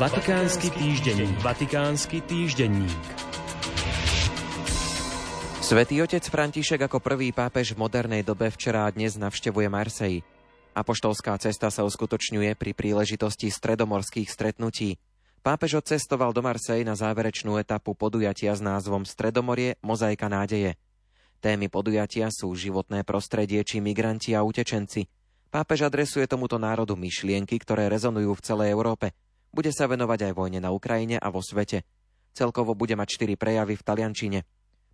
Vatikánsky týždenník. Vatikánsky týždenník. Svetý otec František ako prvý pápež v modernej dobe včera a dnes navštevuje Marsej. Apoštolská cesta sa uskutočňuje pri príležitosti stredomorských stretnutí. Pápež odcestoval do Marsej na záverečnú etapu podujatia s názvom Stredomorie – mozaika nádeje. Témy podujatia sú životné prostredie či migranti a utečenci. Pápež adresuje tomuto národu myšlienky, ktoré rezonujú v celej Európe – bude sa venovať aj vojne na Ukrajine a vo svete. Celkovo bude mať 4 prejavy v taliančine.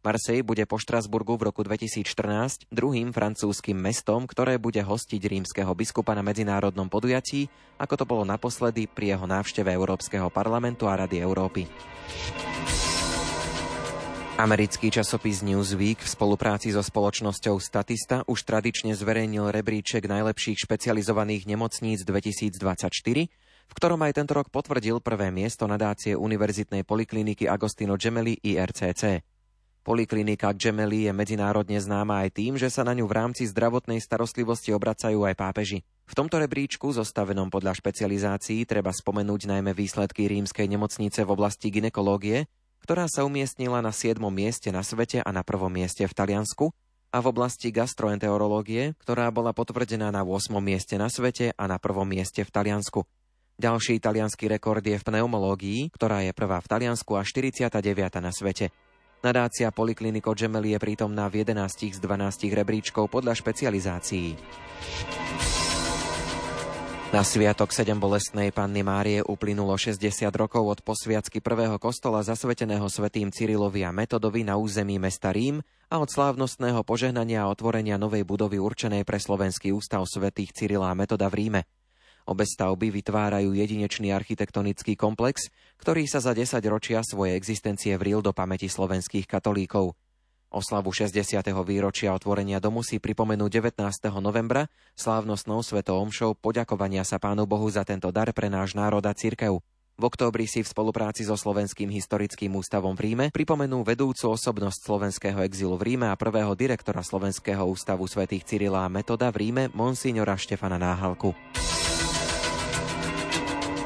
Marseille bude po Štrasburgu v roku 2014 druhým francúzským mestom, ktoré bude hostiť rímskeho biskupa na medzinárodnom podujatí, ako to bolo naposledy pri jeho návšteve Európskeho parlamentu a Rady Európy. Americký časopis Newsweek v spolupráci so spoločnosťou Statista už tradične zverejnil rebríček najlepších špecializovaných nemocníc 2024, v ktorom aj tento rok potvrdil prvé miesto nadácie Univerzitnej polikliniky Agostino Gemelli IRCC. Poliklinika Gemelli je medzinárodne známa aj tým, že sa na ňu v rámci zdravotnej starostlivosti obracajú aj pápeži. V tomto rebríčku, zostavenom podľa špecializácií, treba spomenúť najmä výsledky rímskej nemocnice v oblasti ginekológie, ktorá sa umiestnila na 7. mieste na svete a na prvom mieste v Taliansku, a v oblasti gastroenterológie, ktorá bola potvrdená na 8. mieste na svete a na prvom mieste v Taliansku. Ďalší italianský rekord je v pneumológii, ktorá je prvá v Taliansku a 49. na svete. Nadácia Polikliniko Gemelli je prítomná v 11 z 12 rebríčkov podľa špecializácií. Na sviatok 7 bolestnej panny Márie uplynulo 60 rokov od posviacky prvého kostola zasveteného svetým Cyrilovi a Metodovi na území mesta Rím a od slávnostného požehnania a otvorenia novej budovy určenej pre Slovenský ústav svetých Cyrila a Metoda v Ríme. Obe stavby vytvárajú jedinečný architektonický komplex, ktorý sa za 10 ročia svojej existencie vril do pamäti slovenských katolíkov. Oslavu 60. výročia otvorenia domu si pripomenú 19. novembra slávnostnou svetou omšou poďakovania sa Pánu Bohu za tento dar pre náš národ a církev. V októbri si v spolupráci so Slovenským historickým ústavom v Ríme pripomenú vedúcu osobnosť slovenského exilu v Ríme a prvého direktora Slovenského ústavu svätých Cyrila a Metoda v Ríme monsignora Štefana Náhalku.